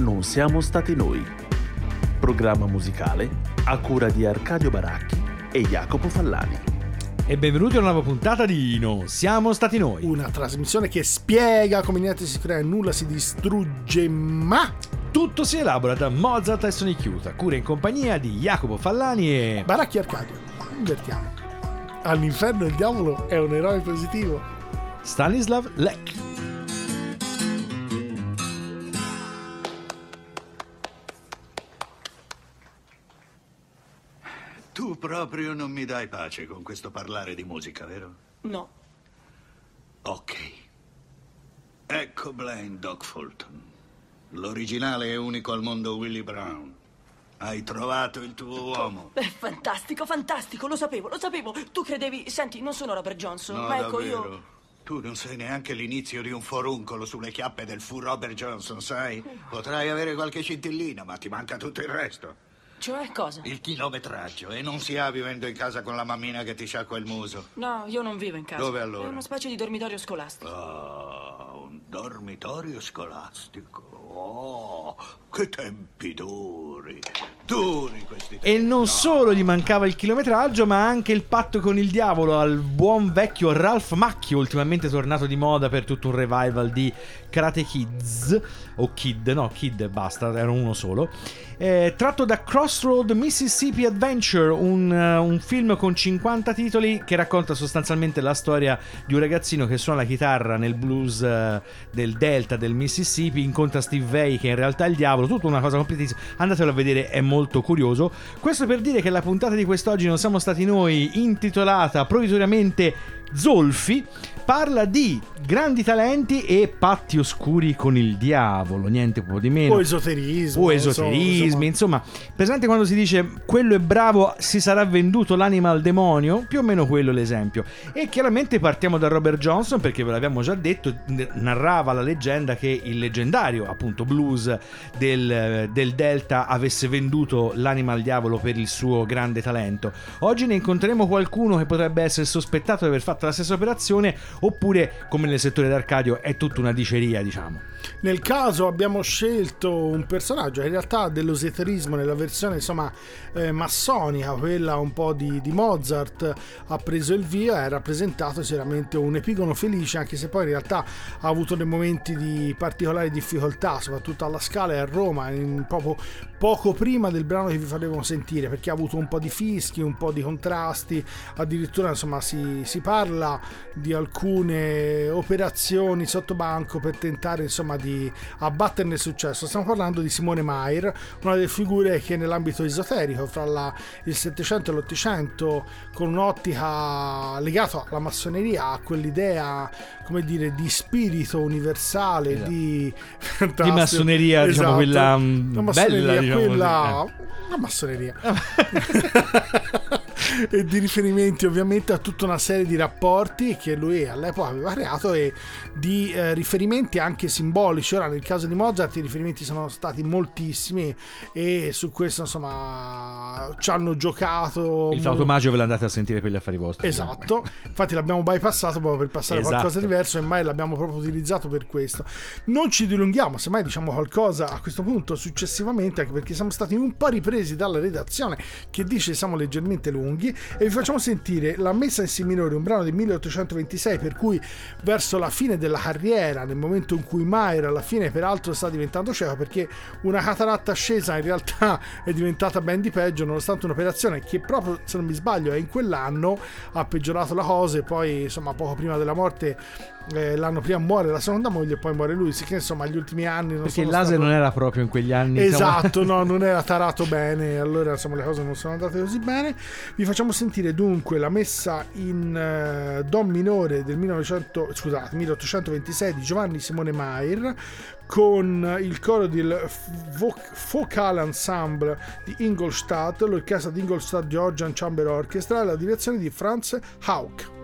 Non siamo stati noi. Programma musicale a cura di Arcadio Baracchi e Jacopo Fallani. E benvenuti a una nuova puntata di Non siamo stati noi. Una trasmissione che spiega come niente si crea e nulla si distrugge, ma Tutto si elabora da Mozart e Sonic Youth, cura in compagnia di Jacopo Fallani e... Baracchi Arcadio. Invertiamo. All'inferno il diavolo è un eroe positivo. Stanislav Lek. Proprio non mi dai pace con questo parlare di musica, vero? No, Ok. Ecco Blind Dog Fulton. L'originale e unico al mondo Willie Brown. Hai trovato il tuo uomo. è fantastico, fantastico, lo sapevo, lo sapevo. Tu credevi, senti, non sono Robert Johnson, No, ma ecco davvero. io... Tu non sei neanche l'inizio di un foruncolo sulle chiappe del fu Robert Johnson, sai? Potrai avere qualche scintillina, ma ti manca tutto il resto. Cioè, cosa? Il chilometraggio. E non si ha vivendo in casa con la mammina che ti sciacqua il muso. No, io non vivo in casa. Dove allora? È una specie di dormitorio scolastico. Ah, un dormitorio scolastico. Oh, che tempi duri. Duri questi tempi. E non solo gli mancava il chilometraggio, ma anche il patto con il diavolo al buon vecchio Ralph Macchio, ultimamente tornato di moda per tutto un revival di Karate Kids, o Kid, no, Kid basta, era uno solo. Eh, tratto da Crossroad Mississippi Adventure, un, eh, un film con 50 titoli che racconta sostanzialmente la storia di un ragazzino che suona la chitarra nel blues eh, del Delta del Mississippi, incontra Steve Vai che in realtà è il diavolo, tutta una cosa completissima. Andatelo a vedere, è molto curioso. Questo per dire che la puntata di quest'oggi non siamo stati noi, intitolata provvisoriamente Zolfi, parla di grandi talenti e patti oscuri con il diavolo, niente po' di meno O esoterismo. o insomma, esoterismi, insomma, presente quando si dice quello è bravo, si sarà venduto l'anima al demonio, più o meno quello l'esempio. E chiaramente partiamo da Robert Johnson perché ve l'abbiamo già detto, narrava la leggenda che il leggendario appunto blues del, del Delta avesse venduto l'anima al diavolo per il suo grande talento. Oggi ne incontreremo qualcuno che potrebbe essere sospettato di aver fatto la stessa operazione oppure come nel settore d'Arcadio è tutta una diceria, diciamo. Nel caso abbiamo scelto un personaggio, in realtà dell'esoterismo nella versione insomma eh, massonica, quella un po' di, di Mozart ha preso il via, è rappresentato sicuramente un epigono felice, anche se poi in realtà ha avuto dei momenti di particolari difficoltà, soprattutto alla Scala e a Roma, in proprio poco prima del brano che vi faremo sentire, perché ha avuto un po' di fischi, un po' di contrasti, addirittura insomma si, si parla di alcune operazioni sotto banco per tentare insomma di abbatterne il successo. Stiamo parlando di Simone Maier, una delle figure che nell'ambito esoterico fra la- il 700 e l'800 con un'ottica legata alla massoneria, a quell'idea come dire di spirito universale, Esatto. di, Di massoneria, diciamo, quella, mm, La massoneria, bella, diciamo quella... così, La massoneria. e di riferimenti ovviamente a tutta una serie di rapporti che lui all'epoca aveva creato e di eh, riferimenti anche simbolici. Ora nel caso di Mozart i riferimenti sono stati moltissimi e su questo insomma ci hanno giocato. Il flauto magico ve l'andate a sentire per gli affari vostri. Esatto, infatti l'abbiamo bypassato proprio per passare a Esatto. qualcosa di diverso e mai l'abbiamo proprio utilizzato per questo. Non ci dilunghiamo, semmai diciamo qualcosa a questo punto successivamente, anche perché siamo stati un po' ripresi dalla redazione che dice siamo leggermente lunghi e vi facciamo sentire la messa in si minore, un brano del 1826 per cui verso la fine della carriera, nel momento in cui Mayer alla fine peraltro sta diventando cieco perché una cataratta scesa in realtà è diventata ben di peggio nonostante un'operazione che proprio se non mi sbaglio è in quell'anno ha peggiorato la cosa e poi insomma poco prima della morte eh, l'anno prima muore la seconda moglie e poi muore lui, sì che insomma gli ultimi anni non Perché il laser stato- non era proprio in quegli anni. diciamo- Esatto, no, non era tarato bene, allora insomma le cose non sono andate così bene. Vi facciamo sentire dunque la messa in eh, Do minore del 1900, scusate, 1826 di Giovanni Simone Maier con il coro del Vo- Vocal Ensemble di Ingolstadt, l'orchestra di Ingolstadt Georgian Chamber Orchestra e la direzione di Franz Hauck.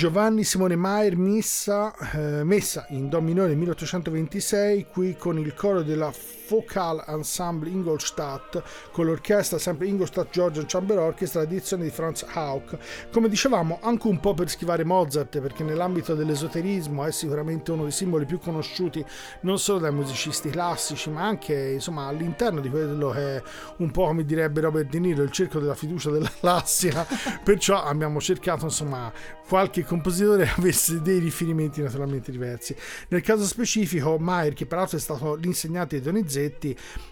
Giovanni Simone Maier messa, eh, messa in Do minore 1826 qui con il coro della Vocal Ensemble Ingolstadt con l'orchestra sempre Ingolstadt Georgian Chamber Orchestra edizione di Franz Hauck come dicevamo anche un po' per schivare Mozart perché nell'ambito dell'esoterismo è sicuramente uno dei simboli più conosciuti non solo dai musicisti classici ma anche insomma all'interno di quello che è un po' come direbbe Robert De Niro il cerco della fiducia della classica perciò abbiamo cercato insomma qualche compositore avesse dei riferimenti naturalmente diversi. Nel caso specifico, Maier, che peraltro è stato l'insegnante di Donizetti,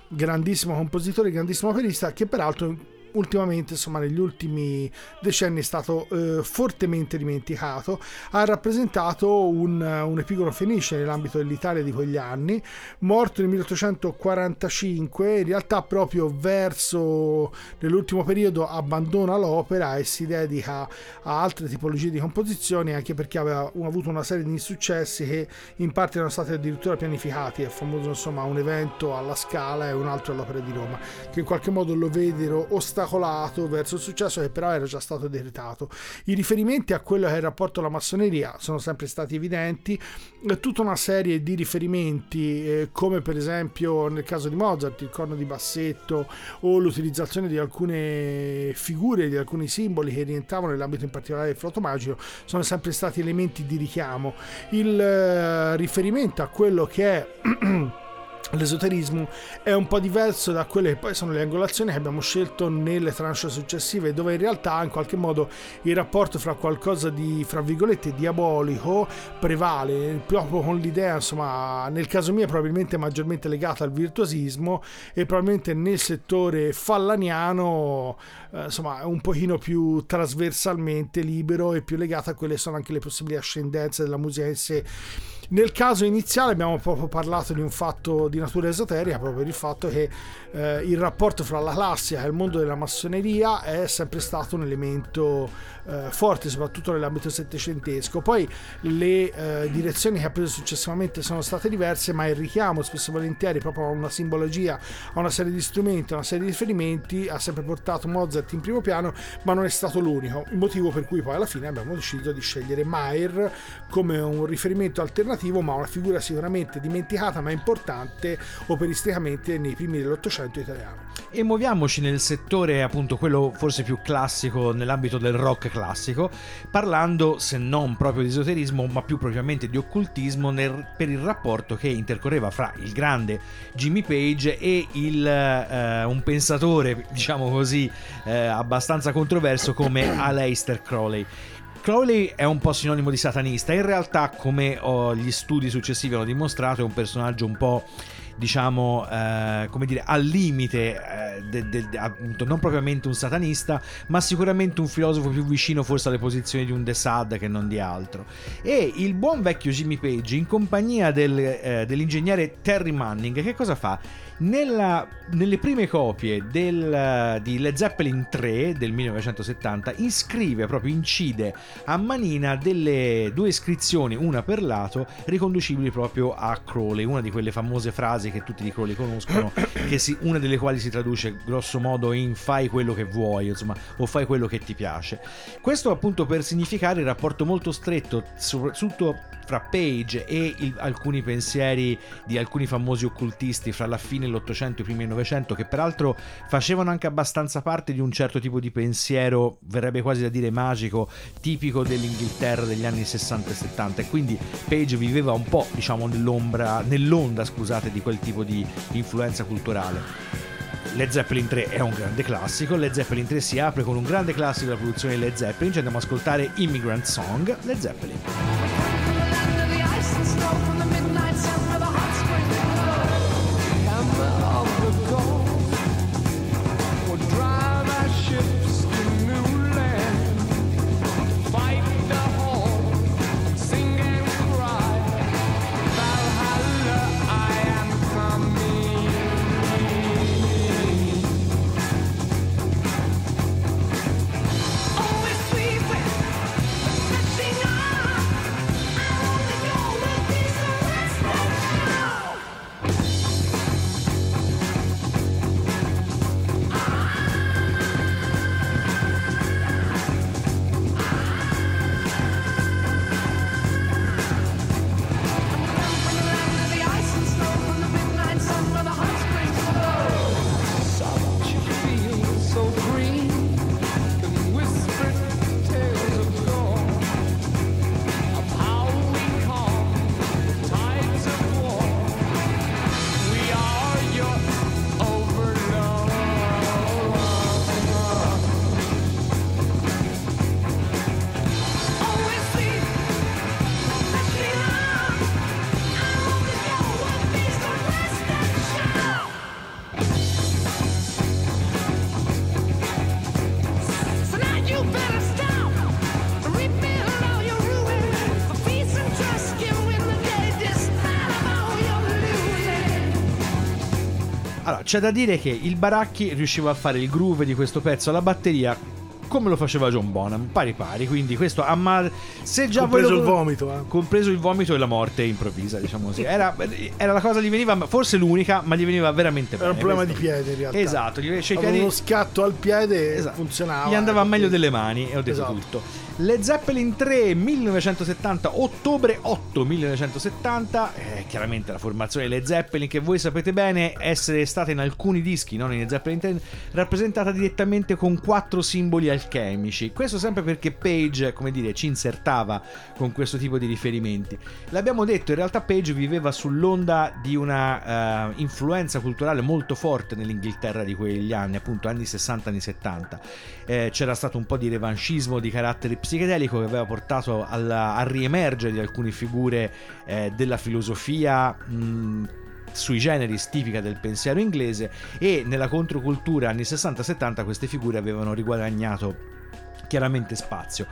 grandissimo compositore, grandissimo operista, che peraltro ultimamente, insomma, negli ultimi decenni è stato eh, fortemente dimenticato. Ha rappresentato un, un epigono fenice nell'ambito dell'Italia di quegli anni, morto nel 1845, in realtà proprio verso nell'ultimo periodo abbandona l'opera e si dedica a altre tipologie di composizioni, anche perché aveva avuto una serie di insuccessi che in parte erano stati addirittura pianificati. È famoso, insomma, un evento alla Scala e un altro all'Opera di Roma, che in qualche modo lo videro ostacolato ostacolato verso il successo che però era già stato decretato. I riferimenti a quello che è il rapporto alla massoneria sono sempre stati evidenti, tutta una serie di riferimenti eh, come per esempio nel caso di Mozart il corno di bassetto o l'utilizzazione di alcune figure, di alcuni simboli che rientravano nell'ambito in particolare del flauto magico sono sempre stati elementi di richiamo. Il eh, riferimento a quello che è L'esoterismo è un po' diverso da quelle che poi sono le angolazioni che abbiamo scelto nelle tranche successive, dove in realtà in qualche modo il rapporto fra qualcosa di, fra virgolette, diabolico prevale, proprio con l'idea, insomma, nel caso mio probabilmente maggiormente legata al virtuosismo e probabilmente nel settore fallaniano, eh, insomma, un pochino più trasversalmente libero e più legato a quelle che sono anche le possibili ascendenze della musica in sé nel caso iniziale abbiamo proprio parlato di un fatto di natura esoterica, proprio il fatto che eh, il rapporto fra la classica e il mondo della massoneria è sempre stato un elemento eh, forte, soprattutto nell'ambito settecentesco. Poi le eh, direzioni che ha preso successivamente sono state diverse, ma il richiamo spesso e volentieri proprio a una simbologia, a una serie di strumenti, a una serie di riferimenti ha sempre portato Mozart in primo piano, ma non è stato l'unico. Il motivo per cui poi alla fine abbiamo deciso di scegliere Mayer come un riferimento alternativo ma una figura sicuramente dimenticata ma importante operisticamente nei primi dell'Ottocento italiano. E muoviamoci nel settore, appunto, quello forse più classico nell'ambito del rock classico, parlando se non proprio di esoterismo, ma più propriamente di occultismo nel, per il rapporto che intercorreva fra il grande Jimmy Page e il, eh, un pensatore, diciamo così, eh, abbastanza controverso come Aleister Crowley. Crowley è un po' sinonimo di satanista, in realtà come oh, gli studi successivi hanno dimostrato è un personaggio un po' diciamo, eh, come dire, al limite, eh, de, de, appunto, non propriamente un satanista, ma sicuramente un filosofo più vicino forse alle posizioni di un De Sade che non di altro. E il buon vecchio Jimmy Page, in compagnia del, eh, dell'ingegnere Terry Manning, che cosa fa? Nella, nelle prime copie del, di Led Zeppelin 3 del 1970 iscrive, proprio incide a manina delle due iscrizioni, una per lato, riconducibili proprio a Crowley, una di quelle famose frasi che tutti di Crowley conoscono, si, una delle quali si traduce grosso modo in fai quello che vuoi, insomma, o fai quello che ti piace. Questo appunto per significare il rapporto molto stretto, soprattutto fra Page e il, alcuni pensieri di alcuni famosi occultisti fra la fine dell'Ottocento e i primi del Novecento, che peraltro facevano anche abbastanza parte di un certo tipo di pensiero, verrebbe quasi da dire magico, tipico dell'Inghilterra degli anni 60 e 70. E quindi Page viveva un po', diciamo, nell'ombra, nell'onda, scusate, di quel tipo di influenza culturale. Led Zeppelin 3 è un grande classico. Led Zeppelin 3 si apre con un grande classico della produzione di Led Zeppelin. Ci andiamo ad ascoltare Immigrant Song, Led Zeppelin. C'è da dire che il Baracchi riusciva a fare il groove di questo pezzo alla batteria come lo faceva John Bonham, pari pari. Quindi questo amma- se già Compreso il vomito, eh. compreso il vomito e la morte improvvisa, diciamo così. Era, era la cosa gli veniva, forse l'unica, ma gli veniva veramente bene. Era un problema di questo. piede in realtà. Esatto, gli cioè, piedi- uno scatto al piede Esatto. funzionava. Gli andava meglio delle mani e ho detto Esatto. tutto. Led Zeppelin 3 1970, ottobre 8 1970, eh, chiaramente la formazione Led Zeppelin che voi sapete bene essere stata in alcuni dischi, non in Led Zeppelin 3, rappresentata direttamente con quattro simboli alchemici. Questo sempre perché Page, come dire, ci insertava con questo tipo di riferimenti. L'abbiamo detto, in realtà Page viveva sull'onda di una eh, influenza culturale molto forte nell'Inghilterra di quegli anni, appunto anni 60, anni 70. Eh, c'era stato un po' di revanchismo di carattere psichedelico che aveva portato alla- al riemergere di alcune figure eh, della filosofia. mh, sui generis tipica del pensiero inglese e nella controcultura anni 60-70 queste figure avevano riguadagnato chiaramente spazio.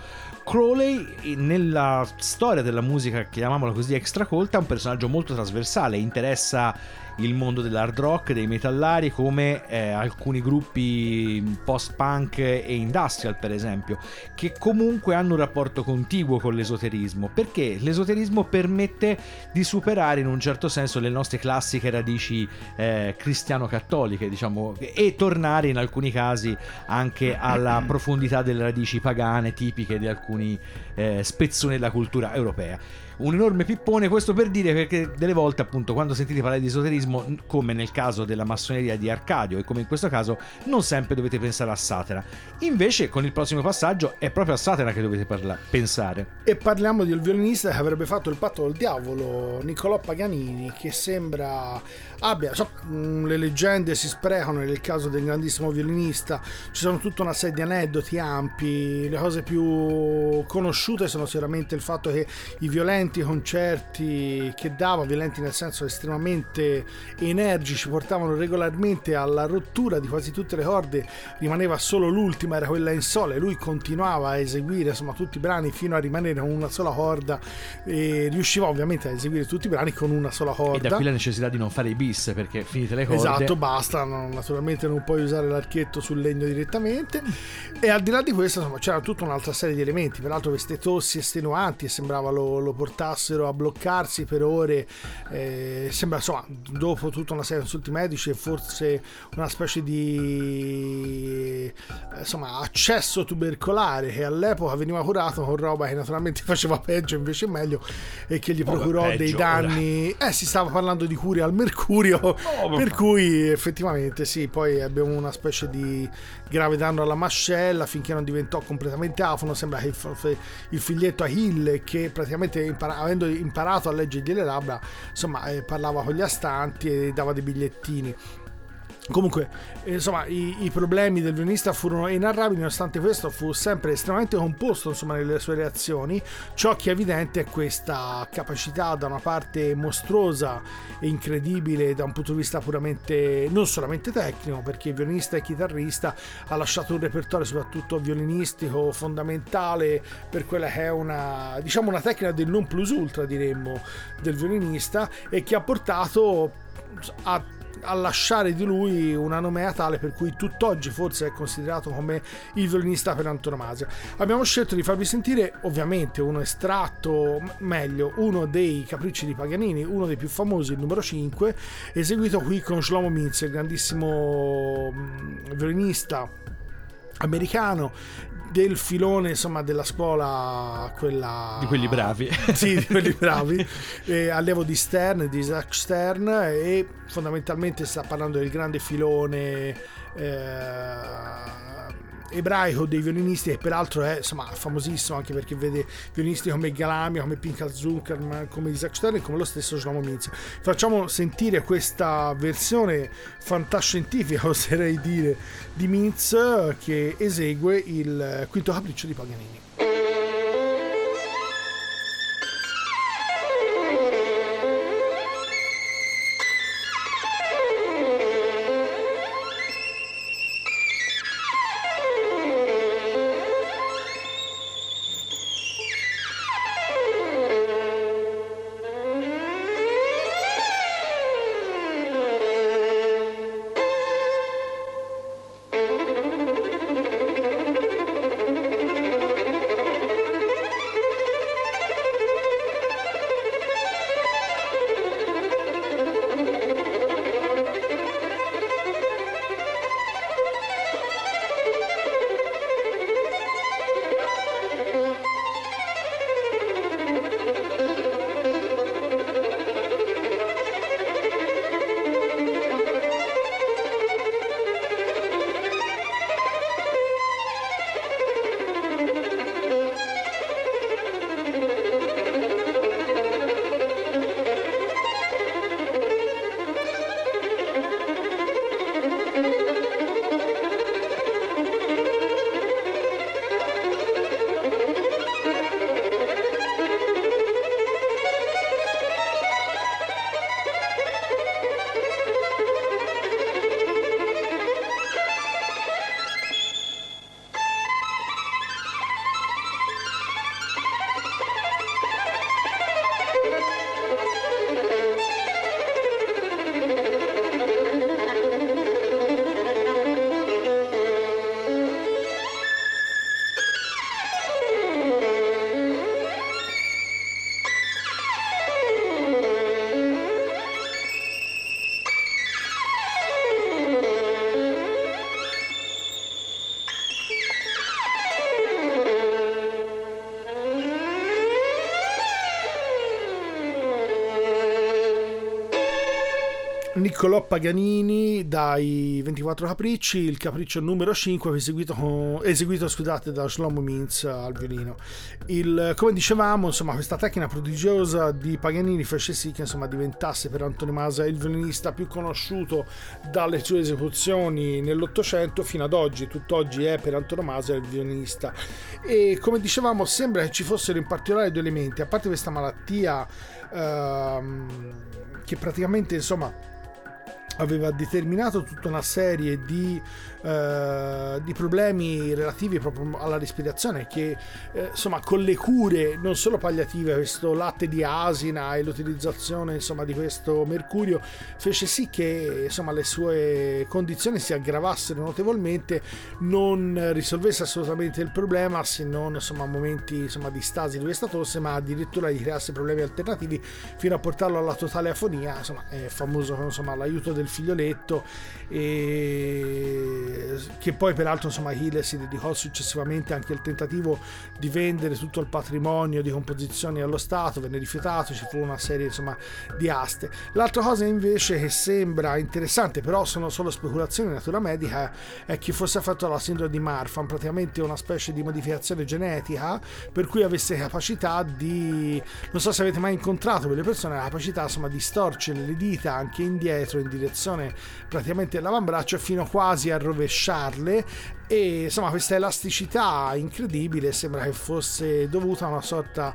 Crowley nella storia della musica, chiamiamola così, extracolta, è un personaggio molto trasversale, interessa il mondo dell'hard rock, dei metallari, come eh, alcuni gruppi post-punk e industrial, per esempio, che comunque hanno un rapporto contiguo con l'esoterismo, perché l'esoterismo permette di superare in un certo senso le nostre classiche radici eh, cristiano-cattoliche, diciamo, e tornare in alcuni casi anche alla profondità delle radici pagane tipiche di alcuni eh, spezzoni della cultura europea. Un enorme pippone, questo per dire perché delle volte, appunto, quando sentite parlare di esoterismo, come nel caso della massoneria di Arcadio e come in questo caso, non sempre dovete pensare a Satana. Invece, con il prossimo passaggio, è proprio a Satana che dovete parla- pensare. E parliamo del violinista che avrebbe fatto il patto col diavolo, Niccolò Paganini, che sembra abbia. so, mh, le leggende si sprecano nel caso del grandissimo violinista, ci sono tutta una serie di aneddoti ampi. Le cose più conosciute sono sicuramente il fatto che i violenti concerti che dava, violenti nel senso estremamente energici, portavano regolarmente alla rottura di quasi tutte le corde, rimaneva solo l'ultima, era quella in sol, e lui continuava a eseguire insomma tutti i brani fino a rimanere con una sola corda e riusciva ovviamente a eseguire tutti i brani con una sola E corda. da qui la necessità di non fare i bis perché finite le corde. Esatto, basta, no, naturalmente non puoi usare l'archetto sul legno direttamente. E al di là di questo, insomma, c'era tutta un'altra serie di elementi, peraltro queste tossi estenuanti e sembrava lo, lo portassero a bloccarsi per ore. eh, sembra, insomma, dopo tutta una serie di consulti medici e forse una specie di eh, insomma, accesso tubercolare che all'epoca veniva curato con roba che naturalmente faceva peggio invece meglio e che gli procurò dei peggio, danni. Eh, si stava parlando di cure al mercurio, vabbè. per cui effettivamente sì, poi abbiamo una specie di grave danno alla mascella finché non diventò completamente afono. Sembra che il, figlietto Achille, che praticamente impara- avendo imparato a leggergli le labbra, insomma, eh, parlava con gli astanti e dava dei bigliettini. Comunque, insomma, i, i problemi del violinista furono inarrabili, nonostante questo fu sempre estremamente composto insomma, nelle sue reazioni. Ciò che è evidente è questa capacità da una parte mostruosa e incredibile da un punto di vista puramente non solamente tecnico, perché violinista e chitarrista ha lasciato un repertorio soprattutto violinistico fondamentale per quella che è una diciamo una tecnica del non plus ultra diremmo del violinista e che ha portato a a lasciare di lui una nomea tale per cui tutt'oggi forse è considerato come il violinista per antonomasia. Abbiamo scelto di farvi sentire ovviamente uno estratto, meglio, uno dei capricci di Paganini, uno dei più famosi, il numero 5, eseguito qui con Shlomo Mintz, il grandissimo mm, violinista americano del filone insomma della scuola quella Di quelli bravi. sì di quelli bravi eh, allievo di Stern di Isaac Stern e fondamentalmente sta parlando del grande filone eh, ebraico dei violinisti che peraltro è insomma famosissimo anche perché vede violinisti come Galamia come Pinchas Zuckerman come Isaac Stern e come lo stesso Shlomo Mintz facciamo sentire questa versione fantascientifica oserei dire di Mintz che esegue il quinto capriccio di Paganini Niccolò Paganini dai 24 Capricci, il capriccio numero 5 eseguito, con- eseguito scusate, da Shlomo Mintz al violino. Il- come dicevamo, insomma, questa tecnica prodigiosa di Paganini fece sì che insomma, diventasse per antonomasia il violinista più conosciuto dalle sue esecuzioni nell'Ottocento fino ad oggi. Tutt'oggi è per antonomasia il violinista. E come dicevamo, sembra che ci fossero in particolare due elementi, a parte questa malattia ehm, che praticamente insomma aveva determinato tutta una serie di, eh, di problemi relativi proprio alla respirazione che eh, insomma con le cure non solo palliative questo latte di asina e l'utilizzazione insomma di questo mercurio fece sì che insomma le sue condizioni si aggravassero notevolmente non risolvesse assolutamente il problema se non insomma momenti insomma di stasi di questa tosse ma addirittura gli creasse problemi alternativi fino a portarlo alla totale afonia insomma è famoso insomma l'aiuto del figlioletto e che poi peraltro insomma Hill si dedicò successivamente anche al tentativo di vendere tutto il patrimonio di composizioni allo Stato venne rifiutato ci fu una serie insomma di aste. L'altra cosa invece che sembra interessante però sono solo speculazioni di natura medica è che fosse affetto dalla sindrome di Marfan praticamente una specie di modificazione genetica per cui avesse capacità di non so se avete mai incontrato quelle persone la capacità insomma di storcere le dita anche indietro in direzione praticamente dell'avambraccio fino quasi a rovesciarle e insomma questa elasticità incredibile sembra che fosse dovuta a una sorta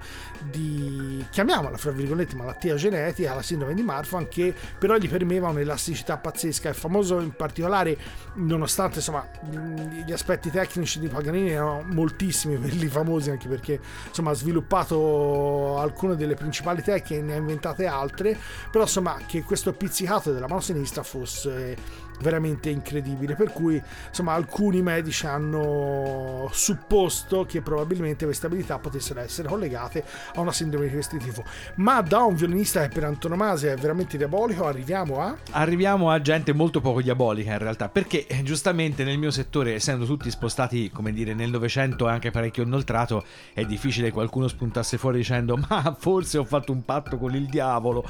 di chiamiamola fra virgolette malattia genetica la sindrome di Marfan che però gli permetteva un'elasticità pazzesca. È famoso in particolare nonostante insomma gli aspetti tecnici di Paganini erano moltissimi quelli famosi anche perché insomma ha sviluppato alcune delle principali tecniche e ne ha inventate altre. Però insomma che questo pizzicato della mano sinistra fosse veramente incredibile. Per cui insomma alcuni medici hanno supposto che probabilmente queste abilità potessero essere collegate a una sindrome di questo tipo ma da un violinista che per antonomasia è veramente diabolico arriviamo a Arriviamo a gente molto poco diabolica in realtà, perché eh, giustamente nel mio settore, essendo tutti spostati, come dire, nel Novecento e anche parecchio inoltrato, è difficile qualcuno spuntasse fuori dicendo ma forse ho fatto un patto con il diavolo.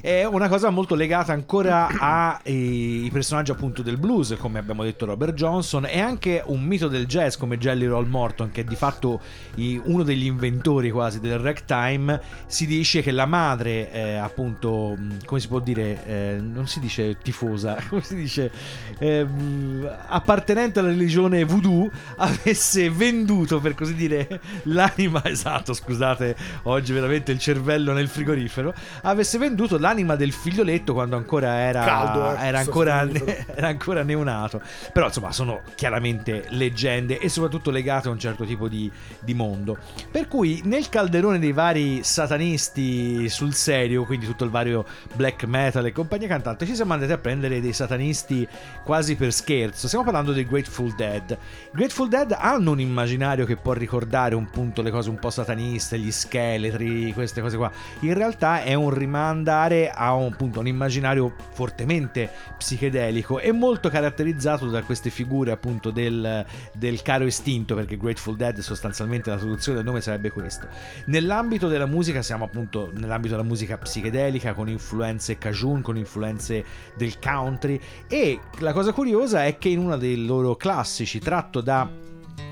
È una cosa molto legata ancora ai personaggi appunto del blues, come abbiamo detto Robert Johnson, e anche un mito del jazz come Jelly Roll Morton, che è di fatto uno degli inventori quasi del ragtime. Si dice che la madre, eh, appunto, mh, come si può dire, eh, non si dice tifosa, come si dice, ehm, appartenente alla religione voodoo, avesse venduto, per così dire, l'anima, esatto, scusate, oggi veramente il cervello nel frigorifero, avesse venduto l'anima del figlioletto quando ancora era, Caldo, eh, era, ancora, era ancora neonato. Però insomma sono chiaramente leggende e soprattutto legate a un certo tipo di, di mondo. Per cui nel calderone dei vari satanisti sul serio, quindi tutto il vario black metal e compagnia cantante, ci siamo andati a prendere dei satanisti quasi per scherzo. Stiamo parlando dei Grateful Dead. Grateful Dead hanno un immaginario che può ricordare un punto le cose un po' sataniste, gli scheletri, queste cose qua. In realtà è un rimandare a un, appunto, un immaginario fortemente psichedelico e molto caratterizzato da queste figure appunto del, del caro istinto, perché Grateful Dead sostanzialmente la traduzione del nome sarebbe questo. Nell'ambito della musica siamo appunto nell'ambito della musica psichedelica con influenze cajun, con influenze del country e la cosa curiosa è che in uno dei loro classici tratto da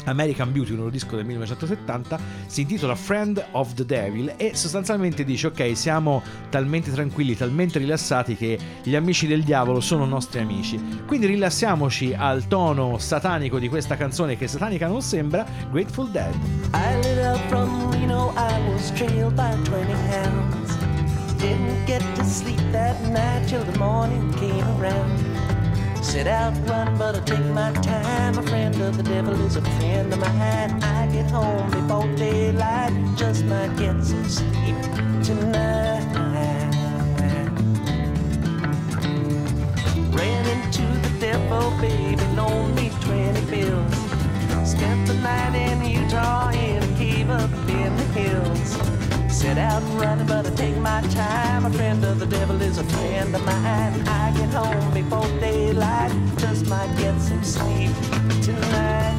American Beauty, un loro disco del 1970, si intitola Friend of the Devil e sostanzialmente dice ok siamo talmente tranquilli, talmente rilassati che gli amici del diavolo sono nostri amici. Quindi rilassiamoci al tono satanico di questa canzone che satanica non sembra, Grateful Dead. I lit out from Reno, I was trailed by 20 hounds. Didn't get to sleep that night till the morning came around. Set out one, but I take my time. A friend of the devil is a friend of mine. I get home before daylight, just might get some sleep tonight. Ran into the devil, baby, loaned me 20 bills. Spent the night in Utah in a cave up in the hills. Set out running, but I take my time. A friend of the devil is a friend of mine. I get home before daylight, just might get some sleep tonight.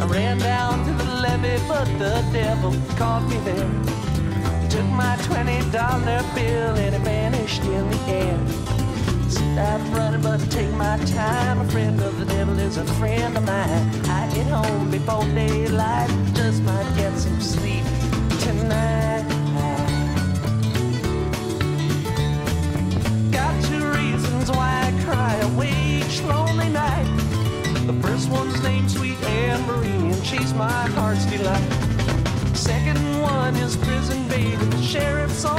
I ran down to the levee, but the devil caught me there. Took my twenty dollar bill and it vanished in the air. I'm running, but take my time. A friend of the devil is a friend of mine. I get home before daylight, just might get some sleep tonight. Got two reasons why I cry each lonely night. The first one's named Sweet Anne Marie, and she's my heart's delight. Second one is prison baby, the sheriff's.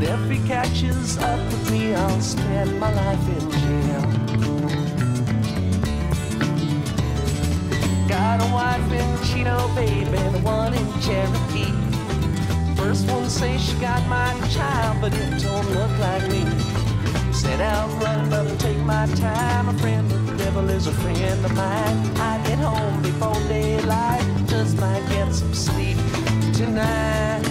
And if he catches up with me, I'll spend my life in jail. Got a wife in Chino, baby, the one in Cherokee. First one say she got my child, but it don't look like me. Set out running, but I'll take my time. A friend of the devil is a friend of mine. I get home before daylight, just might get some sleep tonight.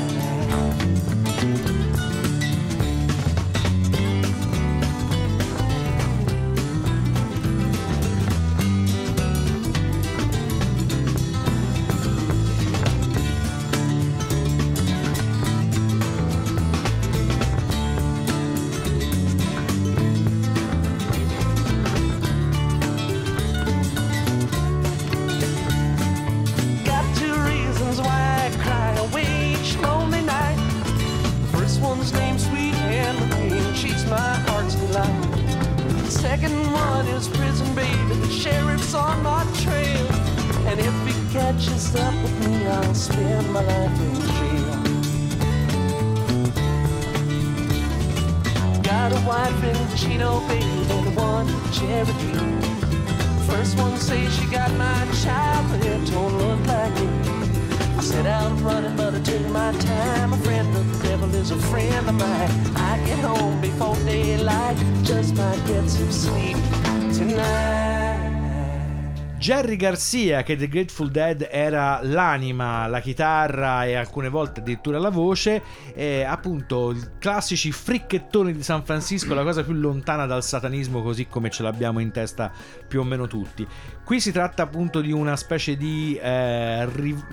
Garcia, che The Grateful Dead era l'anima, la chitarra e alcune volte addirittura la voce, è appunto i classici fricchettoni di San Francisco, la cosa più lontana dal satanismo così come ce l'abbiamo in testa più o meno tutti. Qui si tratta appunto di una specie di, eh,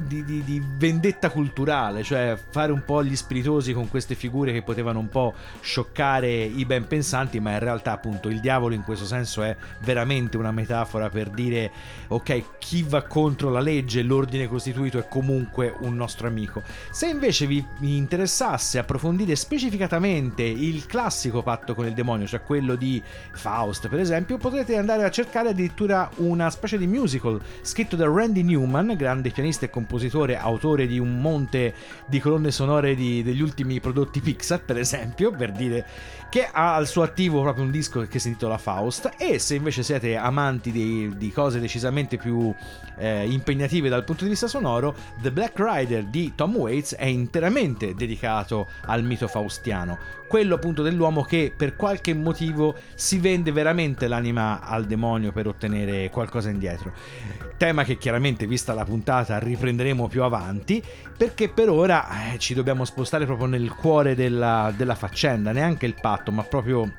di- di- di vendetta culturale, cioè fare un po' gli spiritosi con queste figure che potevano un po' scioccare i ben pensanti, ma in realtà appunto il diavolo in questo senso è veramente una metafora per dire ok, chi va contro la legge e l'ordine costituito è comunque un nostro amico. Se invece vi, interessasse approfondire specificatamente il classico patto con il demonio, cioè quello di Faust per esempio, potrete andare a cercare addirittura una specie di musical scritto da Randy Newman, grande pianista e compositore, autore di un monte di colonne sonore di- degli ultimi prodotti Pixar per esempio, per dire che ha al suo attivo proprio un disco che si intitola Faust e se invece siete amanti di, di cose decisamente più eh, impegnative dal punto di vista sonoro The Black Rider di Tom Waits è interamente dedicato al mito faustiano. Quello appunto dell'uomo che per qualche motivo si vende veramente l'anima al demonio per ottenere qualcosa indietro. Tema che chiaramente vista la puntata riprenderemo più avanti perché per ora eh, ci dobbiamo spostare proprio nel cuore della, della faccenda neanche il patto ma proprio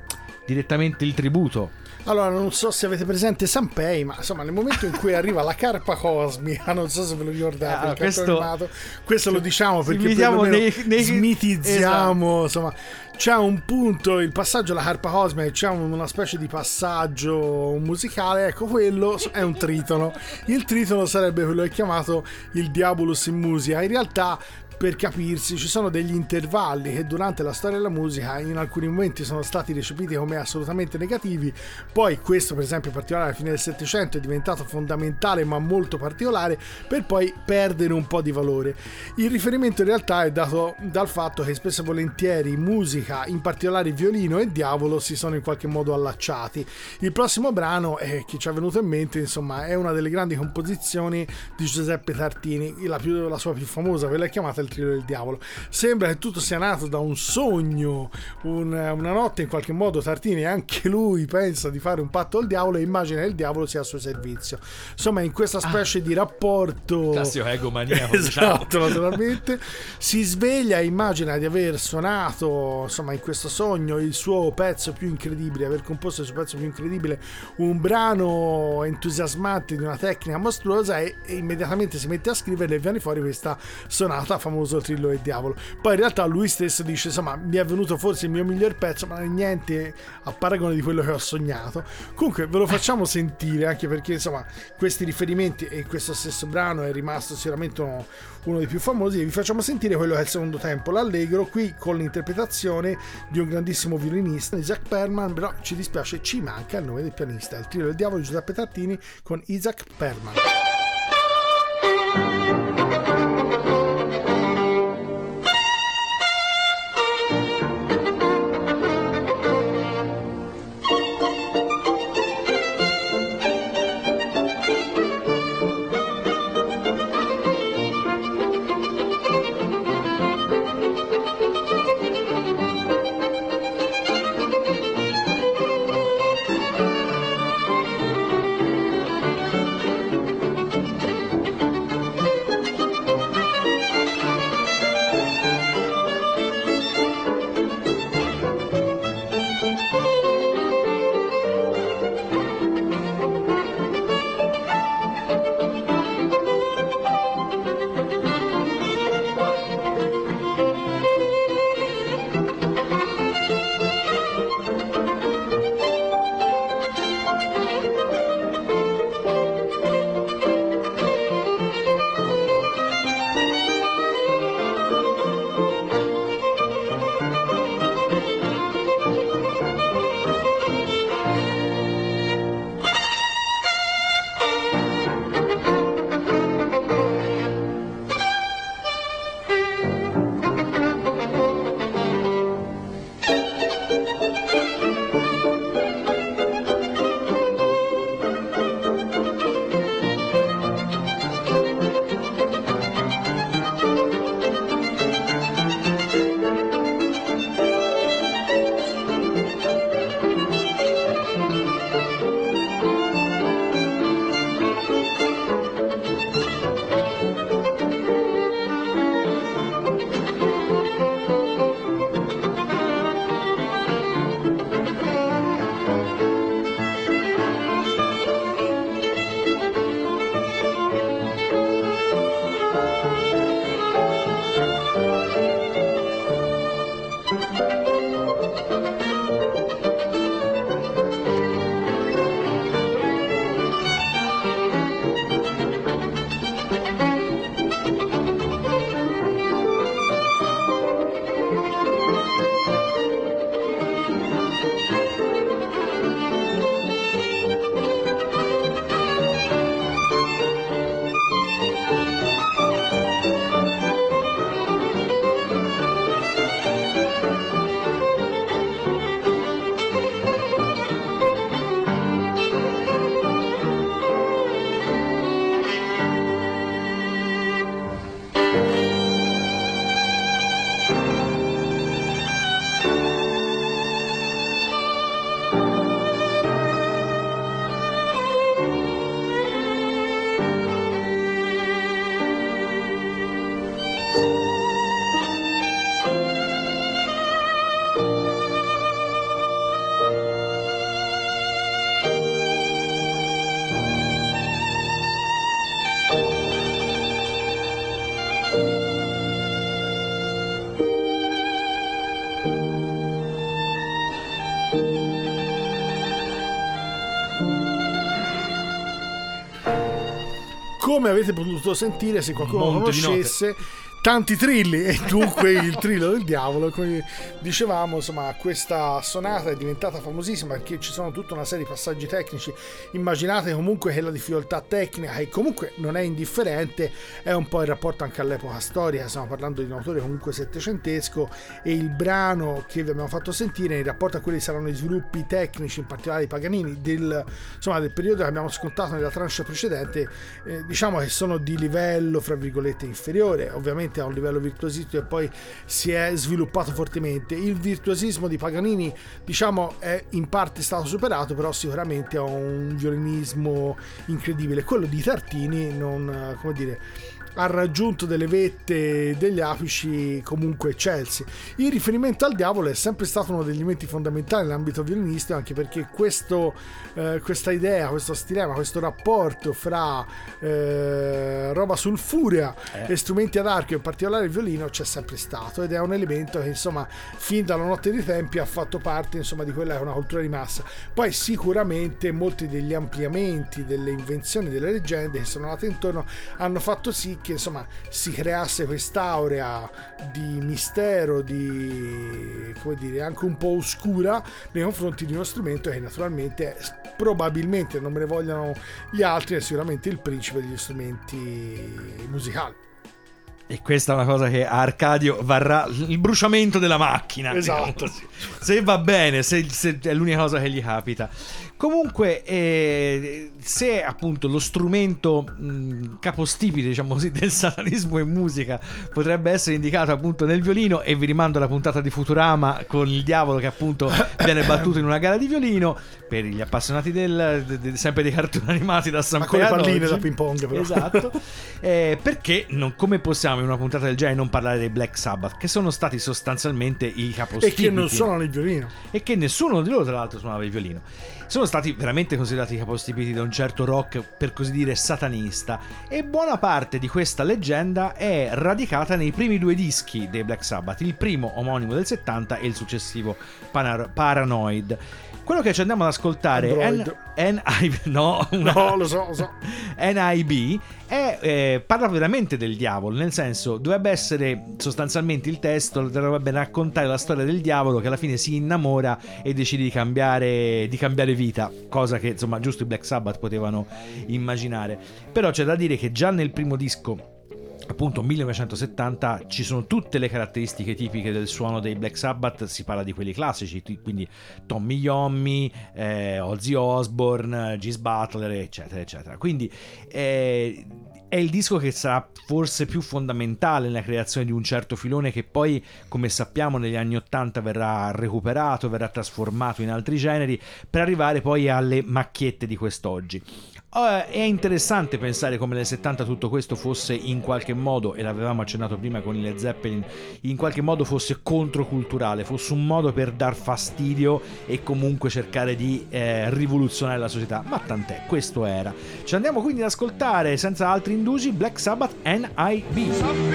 direttamente il tributo Allora, non so se avete presente Sanpei, ma insomma, nel momento in cui arriva la carpa cosmica, non so se ve lo ricordate, Ah, questo- animato, questo lo diciamo perché nei- nei- smitizziamo, insomma, c'è un punto, il passaggio alla carpa cosmica, c'è un- una specie di passaggio musicale, ecco quello è un tritono. Il tritono sarebbe quello che è chiamato il Diabolus in musica. In realtà per capirsi, ci sono degli intervalli che durante la storia della musica in alcuni momenti sono stati recepiti come assolutamente negativi, poi questo per esempio in particolare alla fine del Settecento è diventato fondamentale ma molto particolare per poi perdere un po' di valore. Il riferimento in realtà è dato dal fatto che spesso e volentieri musica, in particolare violino e diavolo si sono in qualche modo allacciati. Il prossimo brano, eh, che ci è venuto in mente, insomma, è una delle grandi composizioni di Giuseppe Tartini, la, più- la sua più famosa, quella chiamata Il Trio del Diavolo. Sembra che tutto sia nato da un sogno, un- una notte in qualche modo Tartini anche lui pensa di fare un patto al diavolo e immagina che il diavolo sia a suo servizio. Insomma, in questa specie di rapporto... classico egomaniaco diciamo. Esatto, naturalmente. Si sveglia e immagina di aver suonato, insomma, in questo sogno il suo pezzo più incredibile, aver composto il suo pezzo più incredibile, un brano entusiasmante di una tecnica mostruosa e, e immediatamente si mette a scrivere e viene fuori questa sonata famosissima famoso Trillo del Diavolo. Poi in realtà lui stesso dice, insomma, mi è venuto forse il mio miglior pezzo, ma niente a paragone di quello che ho sognato. Comunque ve lo facciamo sentire, anche perché insomma questi riferimenti e questo stesso brano è rimasto sicuramente uno, uno dei più famosi. E vi facciamo sentire quello che è il secondo tempo, l'allegro, qui con l'interpretazione di un grandissimo violinista, Isaac Perman, però ci dispiace, ci manca il nome del pianista, il Trillo del Diavolo di Giuseppe Tartini con Isaac Perman. Come avete potuto sentire, se qualcuno lo Monte di conoscesse, tanti trilli e dunque il trillo del diavolo. Come dicevamo, insomma, questa sonata è diventata famosissima perché ci sono tutta una serie di passaggi tecnici. Immaginate comunque che la difficoltà tecnica, che comunque non è indifferente, è un po' il rapporto anche all'epoca storica. Stiamo parlando di un autore comunque settecentesco e il brano che vi abbiamo fatto sentire in rapporto a quelli che saranno gli sviluppi tecnici, in particolare di Paganini, del, insomma, del periodo che abbiamo scontato nella tranche precedente, eh, diciamo che sono di livello, fra virgolette, inferiore. Ovviamente a un livello virtuosistico e poi si è sviluppato fortemente. Il virtuosismo di Paganini, diciamo, è in parte stato superato, però sicuramente ha un violinismo incredibile. Quello di Tartini non, come dire, ha raggiunto delle vette degli apici comunque eccelsi. Il riferimento al diavolo è sempre stato uno degli elementi fondamentali nell'ambito violinistico, anche perché questo, eh, questa idea, questo stilema, questo rapporto fra eh, roba sulfurea Eh. e strumenti ad arco, in particolare il violino, c'è sempre stato ed è un elemento che insomma fin dalla notte dei tempi ha fatto parte insomma di quella che è una cultura di massa. Poi sicuramente molti degli ampliamenti, delle invenzioni, delle leggende che sono nate intorno hanno fatto sì che insomma si creasse quest'aurea di mistero, di come dire, anche un po' oscura nei confronti di uno strumento che naturalmente probabilmente non me ne vogliono gli altri, è sicuramente il principe degli strumenti musicali. E questa è una cosa che a Arcadio varrà il bruciamento della macchina. Esatto. diciamo. Se va bene, se, se è l'unica cosa che gli capita. Comunque, eh, se appunto lo strumento mh, capostipite, diciamo così, del satanismo in musica potrebbe essere indicato appunto nel violino, e vi rimando alla puntata di Futurama con il diavolo che appunto viene battuto in una gara di violino, per gli appassionati del, de- de- sempre dei cartoni animati da San con le palline da ping pong, però. Esatto. Eh, perché non- come possiamo in una puntata del genere non parlare dei Black Sabbath, che sono stati sostanzialmente i E capostipiti che non suonano il violino. e che nessuno di loro tra l'altro suonava il violino. Sono stati veramente considerati capostipiti da un certo rock, per così dire, satanista e buona parte di questa leggenda è radicata nei primi due dischi dei Black Sabbath, il primo omonimo del 70 e il successivo Paranoid. Quello che ci andiamo ad ascoltare Android. è NIB, no, una- No, lo so, lo so. NIB è, eh, parla veramente del diavolo, nel senso dovrebbe essere sostanzialmente il testo, dovrebbe raccontare la storia del diavolo che alla fine si innamora e decide di cambiare, di cambiare vita, cosa che insomma giusto i Black Sabbath potevano immaginare. Però c'è da dire che già nel primo disco appunto 1970 ci sono tutte le caratteristiche tipiche del suono dei Black Sabbath si parla di quelli classici quindi Tommy Yommi eh, Ozzy Osbourne Gis Butler eccetera eccetera. Quindi eh, è il disco che sarà forse più fondamentale nella creazione di un certo filone che poi come sappiamo negli anni 80 verrà recuperato verrà trasformato in altri generi per arrivare poi alle macchiette di quest'oggi eh, è interessante pensare come nel 70 tutto questo fosse in qualche modo, e l'avevamo accennato prima con i Led Zeppelin, in qualche modo fosse controculturale, fosse un modo per dar fastidio e comunque cercare di eh, rivoluzionare la società. Ma tant'è, questo era. Ci andiamo quindi ad ascoltare senza altri indugi Black Sabbath NIB. Some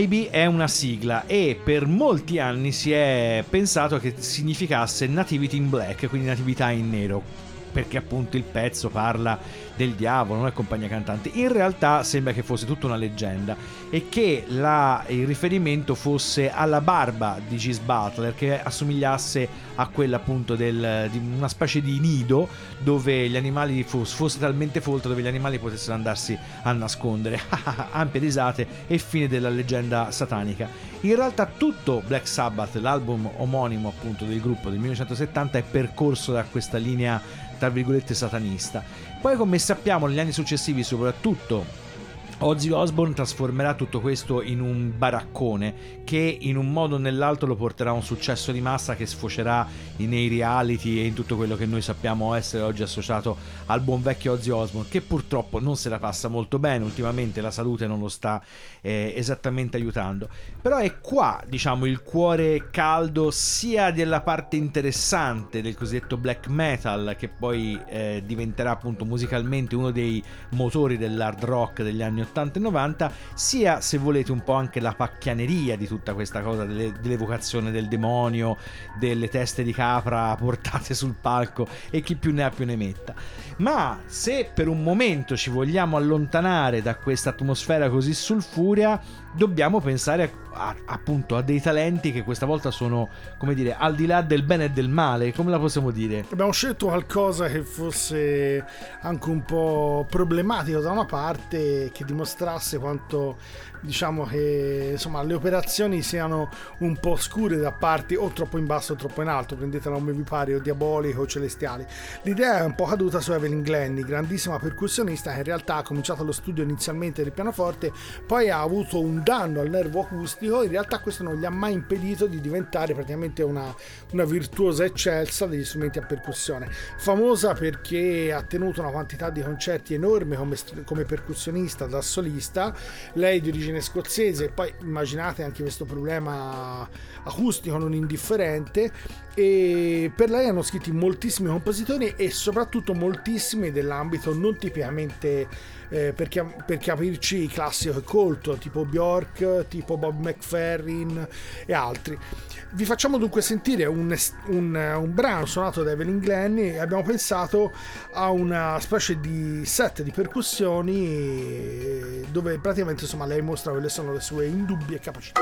NIB è una sigla e per molti anni si è pensato che significasse Nativity in Black, quindi natività in nero perché appunto il pezzo parla del diavolo, non è compagnia cantante. In realtà sembra che fosse tutta una leggenda e che la- il riferimento fosse alla barba di Gis Butler, che assomigliasse a quella appunto del- di una specie di nido dove gli animali fosse, fosse talmente folto dove gli animali potessero andarsi a nascondere. Ampie risate e fine della leggenda satanica. In realtà tutto Black Sabbath, l'album omonimo appunto del gruppo del 1970, è percorso da questa linea tra virgolette satanista. Poi come sappiamo negli anni successivi soprattutto Ozzy Osbourne trasformerà tutto questo in un baraccone che in un modo o nell'altro lo porterà a un successo di massa che sfocerà nei reality e in tutto quello che noi sappiamo essere oggi associato al buon vecchio Ozzy Osbourne che purtroppo non se la passa molto bene. Ultimamente la salute non lo sta eh, esattamente aiutando. Però è qua diciamo il cuore caldo sia della parte interessante del cosiddetto black metal che poi eh, diventerà appunto musicalmente uno dei motori dell'hard rock degli anni 80 e 90 sia se volete un po' anche la pacchianeria di tutta questa cosa delle- dell'evocazione del demonio delle teste di capra portate sul palco e chi più ne ha più ne metta. Ma se per un momento ci vogliamo allontanare da questa atmosfera così sulfurea dobbiamo pensare a- appunto a dei talenti che questa volta sono come dire al di là del bene e del male come la possiamo dire? Abbiamo scelto qualcosa che fosse anche un po' problematico da una parte, che dimostrasse quanto diciamo che insomma le operazioni siano un po' scure da parti o troppo in basso o troppo in alto, prendetela come vi pare, o diabolico o celestiali. L'idea è un po' caduta su Evelyn Glennie, grandissima percussionista che in realtà ha cominciato lo studio inizialmente del pianoforte, poi ha avuto un danno al nervo acustico, in realtà questo non gli ha mai impedito di diventare praticamente una, una virtuosa eccelsa degli strumenti a percussione. Famosa perché ha tenuto una quantità di concerti enorme come, come percussionista da solista, lei di origine scozzese, poi immaginate anche questo problema acustico non indifferente e per lei hanno scritti moltissimi compositori e soprattutto moltissimi dell'ambito non tipicamente eh, per, chia- per capirci classico e colto tipo Bjork, tipo Bob McFerrin e altri. Vi facciamo dunque sentire un, un- un brano suonato da Evelyn Glennie e abbiamo pensato a una specie di set di percussioni eh, dove praticamente insomma lei mostra quelle sono le sue indubbie capacità.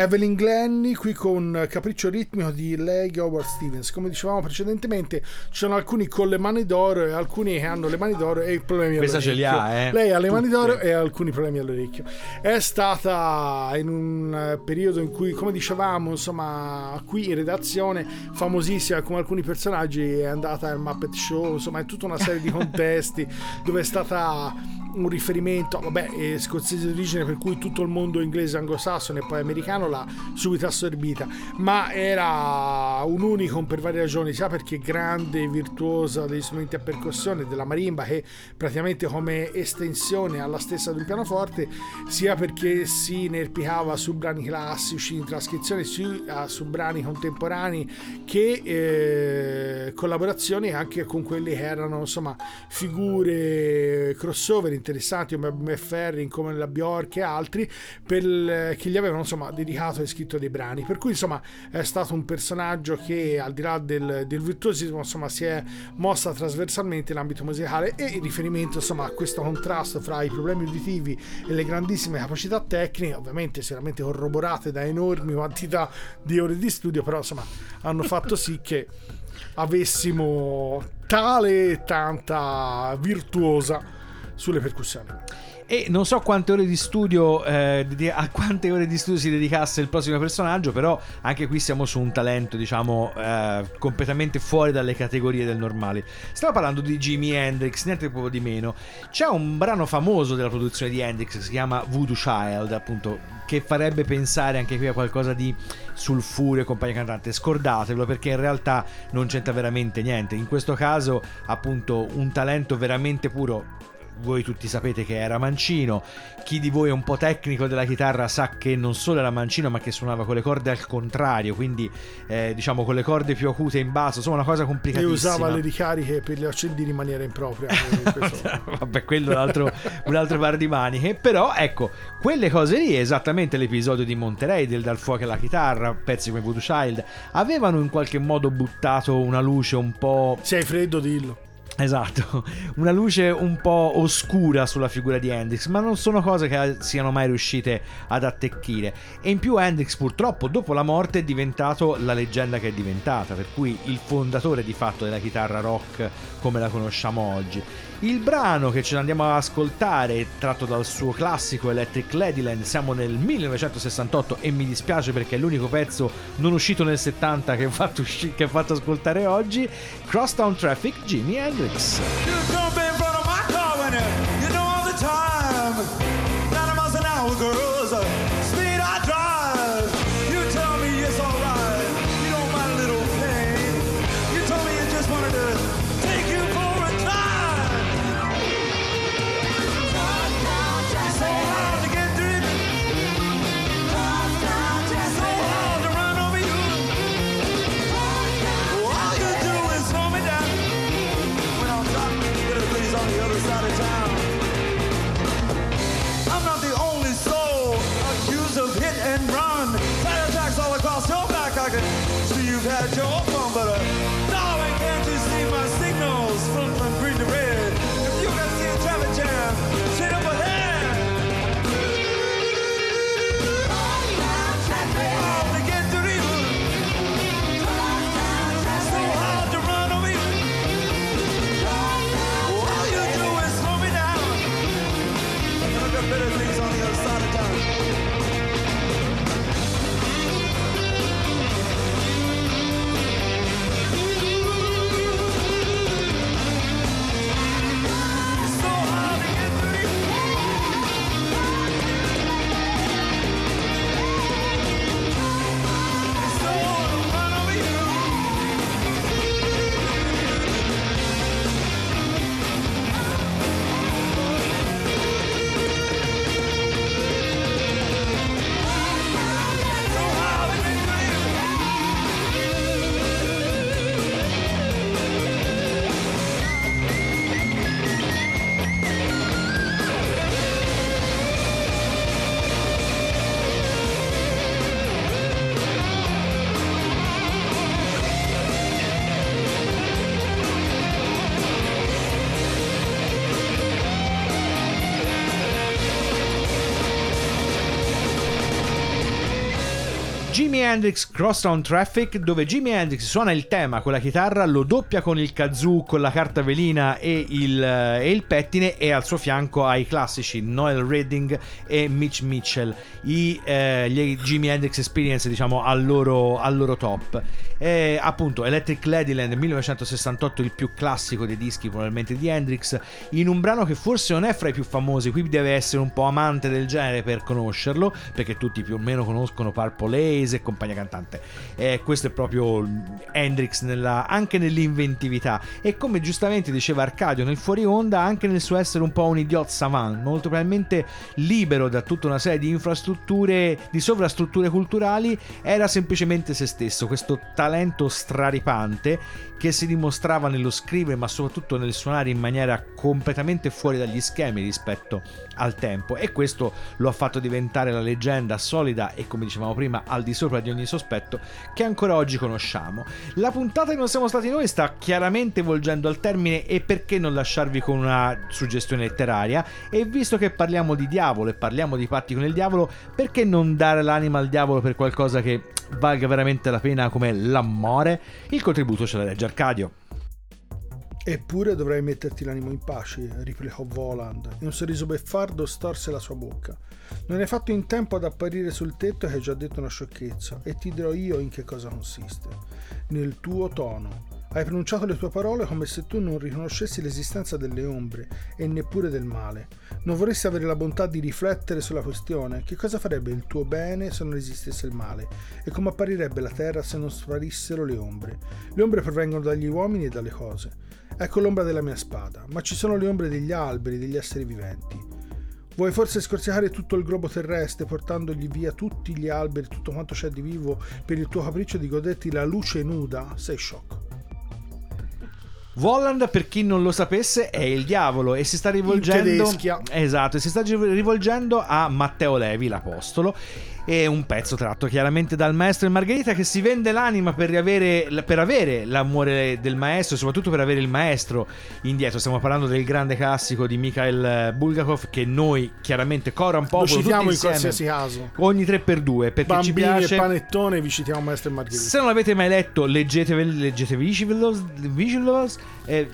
Evelyn Glennie qui con Capriccio ritmico di lei Howard Stevens. Come dicevamo precedentemente, ci sono alcuni con le mani d'oro e alcuni che hanno le mani d'oro e problemi Questa ce li all'orecchio. ha, eh. Lei ha le mani d'oro e alcuni problemi all'orecchio. È stata in un eh, periodo in cui, come dicevamo, insomma, qui in redazione, famosissima come alcuni personaggi, è andata al Muppet Show, insomma, è tutta una serie di contesti dove è stata un riferimento, vabbè, è scozzese di origine, per cui tutto il mondo inglese anglosassone e poi americano l'ha subito assorbita, ma era un unicum per varie ragioni, sia perché grande virtuosa degli strumenti a percussione della marimba che praticamente come estensione alla stessa del pianoforte, sia perché si inerpicava su brani classici in trascrizione, sia su brani contemporanei che eh, collaborazioni anche con quelli che erano insomma figure crossover interessanti come Matt Ferrin, come la Bjork e altri per, che gli avevano insomma dedicato e scritto dei brani. Per cui insomma è stato un personaggio che al di là del, del virtuosismo insomma si è mossa trasversalmente in musicale e in riferimento insomma a questo contrasto fra i problemi uditivi e le grandissime capacità tecniche ovviamente sicuramente corroborate da enormi quantità di ore di studio però insomma hanno fatto sì che avessimo tale e tanta virtuosa sulle percussioni E non so quante ore di studio, eh, a quante ore di studio si dedicasse il prossimo personaggio, però anche qui siamo su un talento, diciamo, eh, completamente fuori dalle categorie del normale. Stiamo parlando di Jimi Hendrix, niente proprio di meno. C'è un brano famoso della produzione di Hendrix si chiama Voodoo Child, appunto, che farebbe pensare anche qui a qualcosa di sulfurio e compagnia cantante. Scordatevelo perché in realtà non c'entra veramente niente. In questo caso, appunto, un talento veramente puro voi tutti sapete che era mancino. Chi di voi è un po' tecnico della chitarra sa che non solo era mancino, ma che suonava con le corde al contrario, quindi eh, diciamo con le corde più acute in basso, insomma una cosa e complicatissima. usava le ricariche per gli accendini in maniera impropria Eh, Vabbè, quello è un altro, un altro par di maniche. Però ecco, quelle cose lì, esattamente l'episodio di Monterey del Dal fuoco alla chitarra, pezzi come Voodoo Child, avevano in qualche modo buttato una luce un po'. se hai freddo dillo Esatto, una luce un po' oscura sulla figura di Hendrix, ma non sono cose che siano mai riuscite ad attecchire. E in più Hendrix purtroppo dopo la morte è diventato la leggenda che è diventata, per cui il fondatore di fatto della chitarra rock come la conosciamo oggi. Il brano che ce ne andiamo ad ascoltare tratto dal suo classico Electric Ladyland, siamo nel 1968 e mi dispiace perché è l'unico pezzo non uscito nel 70 che ho fatto, usci- che ho fatto ascoltare oggi, Crosstown Traffic, Jimi Hendrix. You Jimi Hendrix Crosstown Traffic dove Jimi Hendrix suona il tema con la chitarra, lo doppia con il kazoo, con la carta velina e il, eh, e il pettine e al suo fianco ha i classici Noel Redding e Mitch Mitchell, i, eh, gli Jimi Hendrix Experience diciamo al loro, al loro top. E, appunto Electric Ladyland 1968 il più classico dei dischi probabilmente di Hendrix in un brano che forse non è fra i più famosi, qui deve essere un po' amante del genere per conoscerlo perché tutti più o meno conoscono Purple Haze e compagnia cantante. Eh, questo è proprio Hendrix nella- anche nell'inventività e come giustamente diceva Arcadio nel fuori onda, anche nel suo essere un po' un idiot savant, molto probabilmente libero da tutta una serie di infrastrutture, di sovrastrutture culturali, era semplicemente se stesso, questo talento straripante che si dimostrava nello scrivere ma soprattutto nel suonare in maniera completamente fuori dagli schemi rispetto al tempo e questo lo ha fatto diventare la leggenda solida e come dicevamo prima al di sopra di ogni sospetto che ancora oggi conosciamo. La puntata che non siamo stati noi sta chiaramente volgendo al termine e perché non lasciarvi con una suggestione letteraria e visto che parliamo di diavolo e parliamo di patti con il diavolo perché non dare l'anima al diavolo per qualcosa che valga veramente la pena come l'amore? Il contributo ce l'ha legge Arcadio. Eppure dovrei metterti l'animo in pace, replicò Voland, e un sorriso beffardo storse la sua bocca. Non hai fatto in tempo ad apparire sul tetto che hai già detto una sciocchezza, e ti dirò io in che cosa consiste. Nel tuo tono. Hai pronunciato le tue parole come se tu non riconoscessi l'esistenza delle ombre e neppure del male. Non vorresti avere la bontà di riflettere sulla questione? Che cosa farebbe il tuo bene se non esistesse il male? E come apparirebbe la terra se non sparissero le ombre? Le ombre provengono dagli uomini e dalle cose. Ecco l'ombra della mia spada, ma ci sono le ombre degli alberi, degli esseri viventi. Vuoi forse scorsicare tutto il globo terrestre portandogli via tutti gli alberi, tutto quanto c'è di vivo per il tuo capriccio di goderti la luce nuda? Sei sciocco. Volland, per chi non lo sapesse, è il diavolo e si sta rivolgendo. Esatto, e si sta rivolgendo a Matteo Levi, l'apostolo. È un pezzo tratto chiaramente dal maestro e Margherita che si vende l'anima per, riavere, per avere l'amore del maestro, soprattutto per avere il maestro indietro. Stiamo parlando del grande classico di Mikhail Bulgakov che noi chiaramente cora un po' Lo citiamo in qualsiasi caso. ogni 3x2 perché ci Bambini piace. e panettone, vi citiamo Maestro e Margherita. Se non l'avete mai letto, leggetevi, leggetevi Visuals e,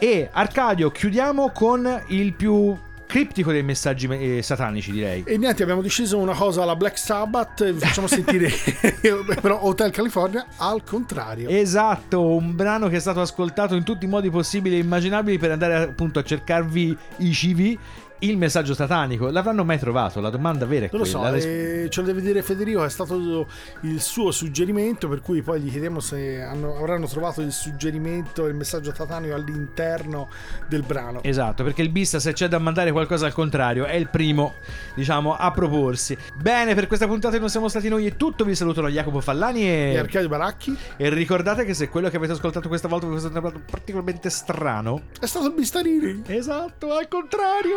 e Arcadio, chiudiamo con il più criptico dei messaggi eh, satanici, direi. E niente, abbiamo deciso una cosa alla Black Sabbath, vi facciamo sentire però Hotel California al contrario. Esatto, un brano che è stato ascoltato in tutti i modi possibili e immaginabili per andare appunto a cercarvi i CV. Il messaggio satanico l'avranno mai trovato? La domanda vera è Non lo quella. so, La ris- eh, ce lo deve dire Federico, è stato il suo suggerimento, per cui poi gli chiediamo se hanno- avranno trovato il suggerimento, il messaggio satanico all'interno del brano. Esatto, perché il Bista se c'è da mandare qualcosa al contrario è il primo, diciamo, a proporsi. Bene, per questa puntata non siamo stati noi è tutto, vi salutano Jacopo Fallani E e... Arcadio Baracchi E ricordate che se quello che avete ascoltato questa volta vi è stato particolarmente strano, è stato il Bistarini. esatto, al contrario.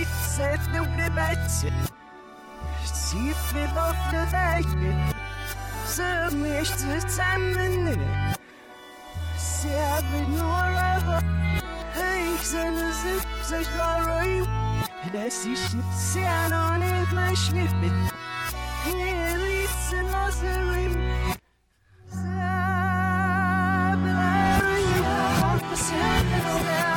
Seth no debates. See if we both debate. So wish to time in it. See, I've if such glory. And I see I don't have my shift. Here, listen, lost I'm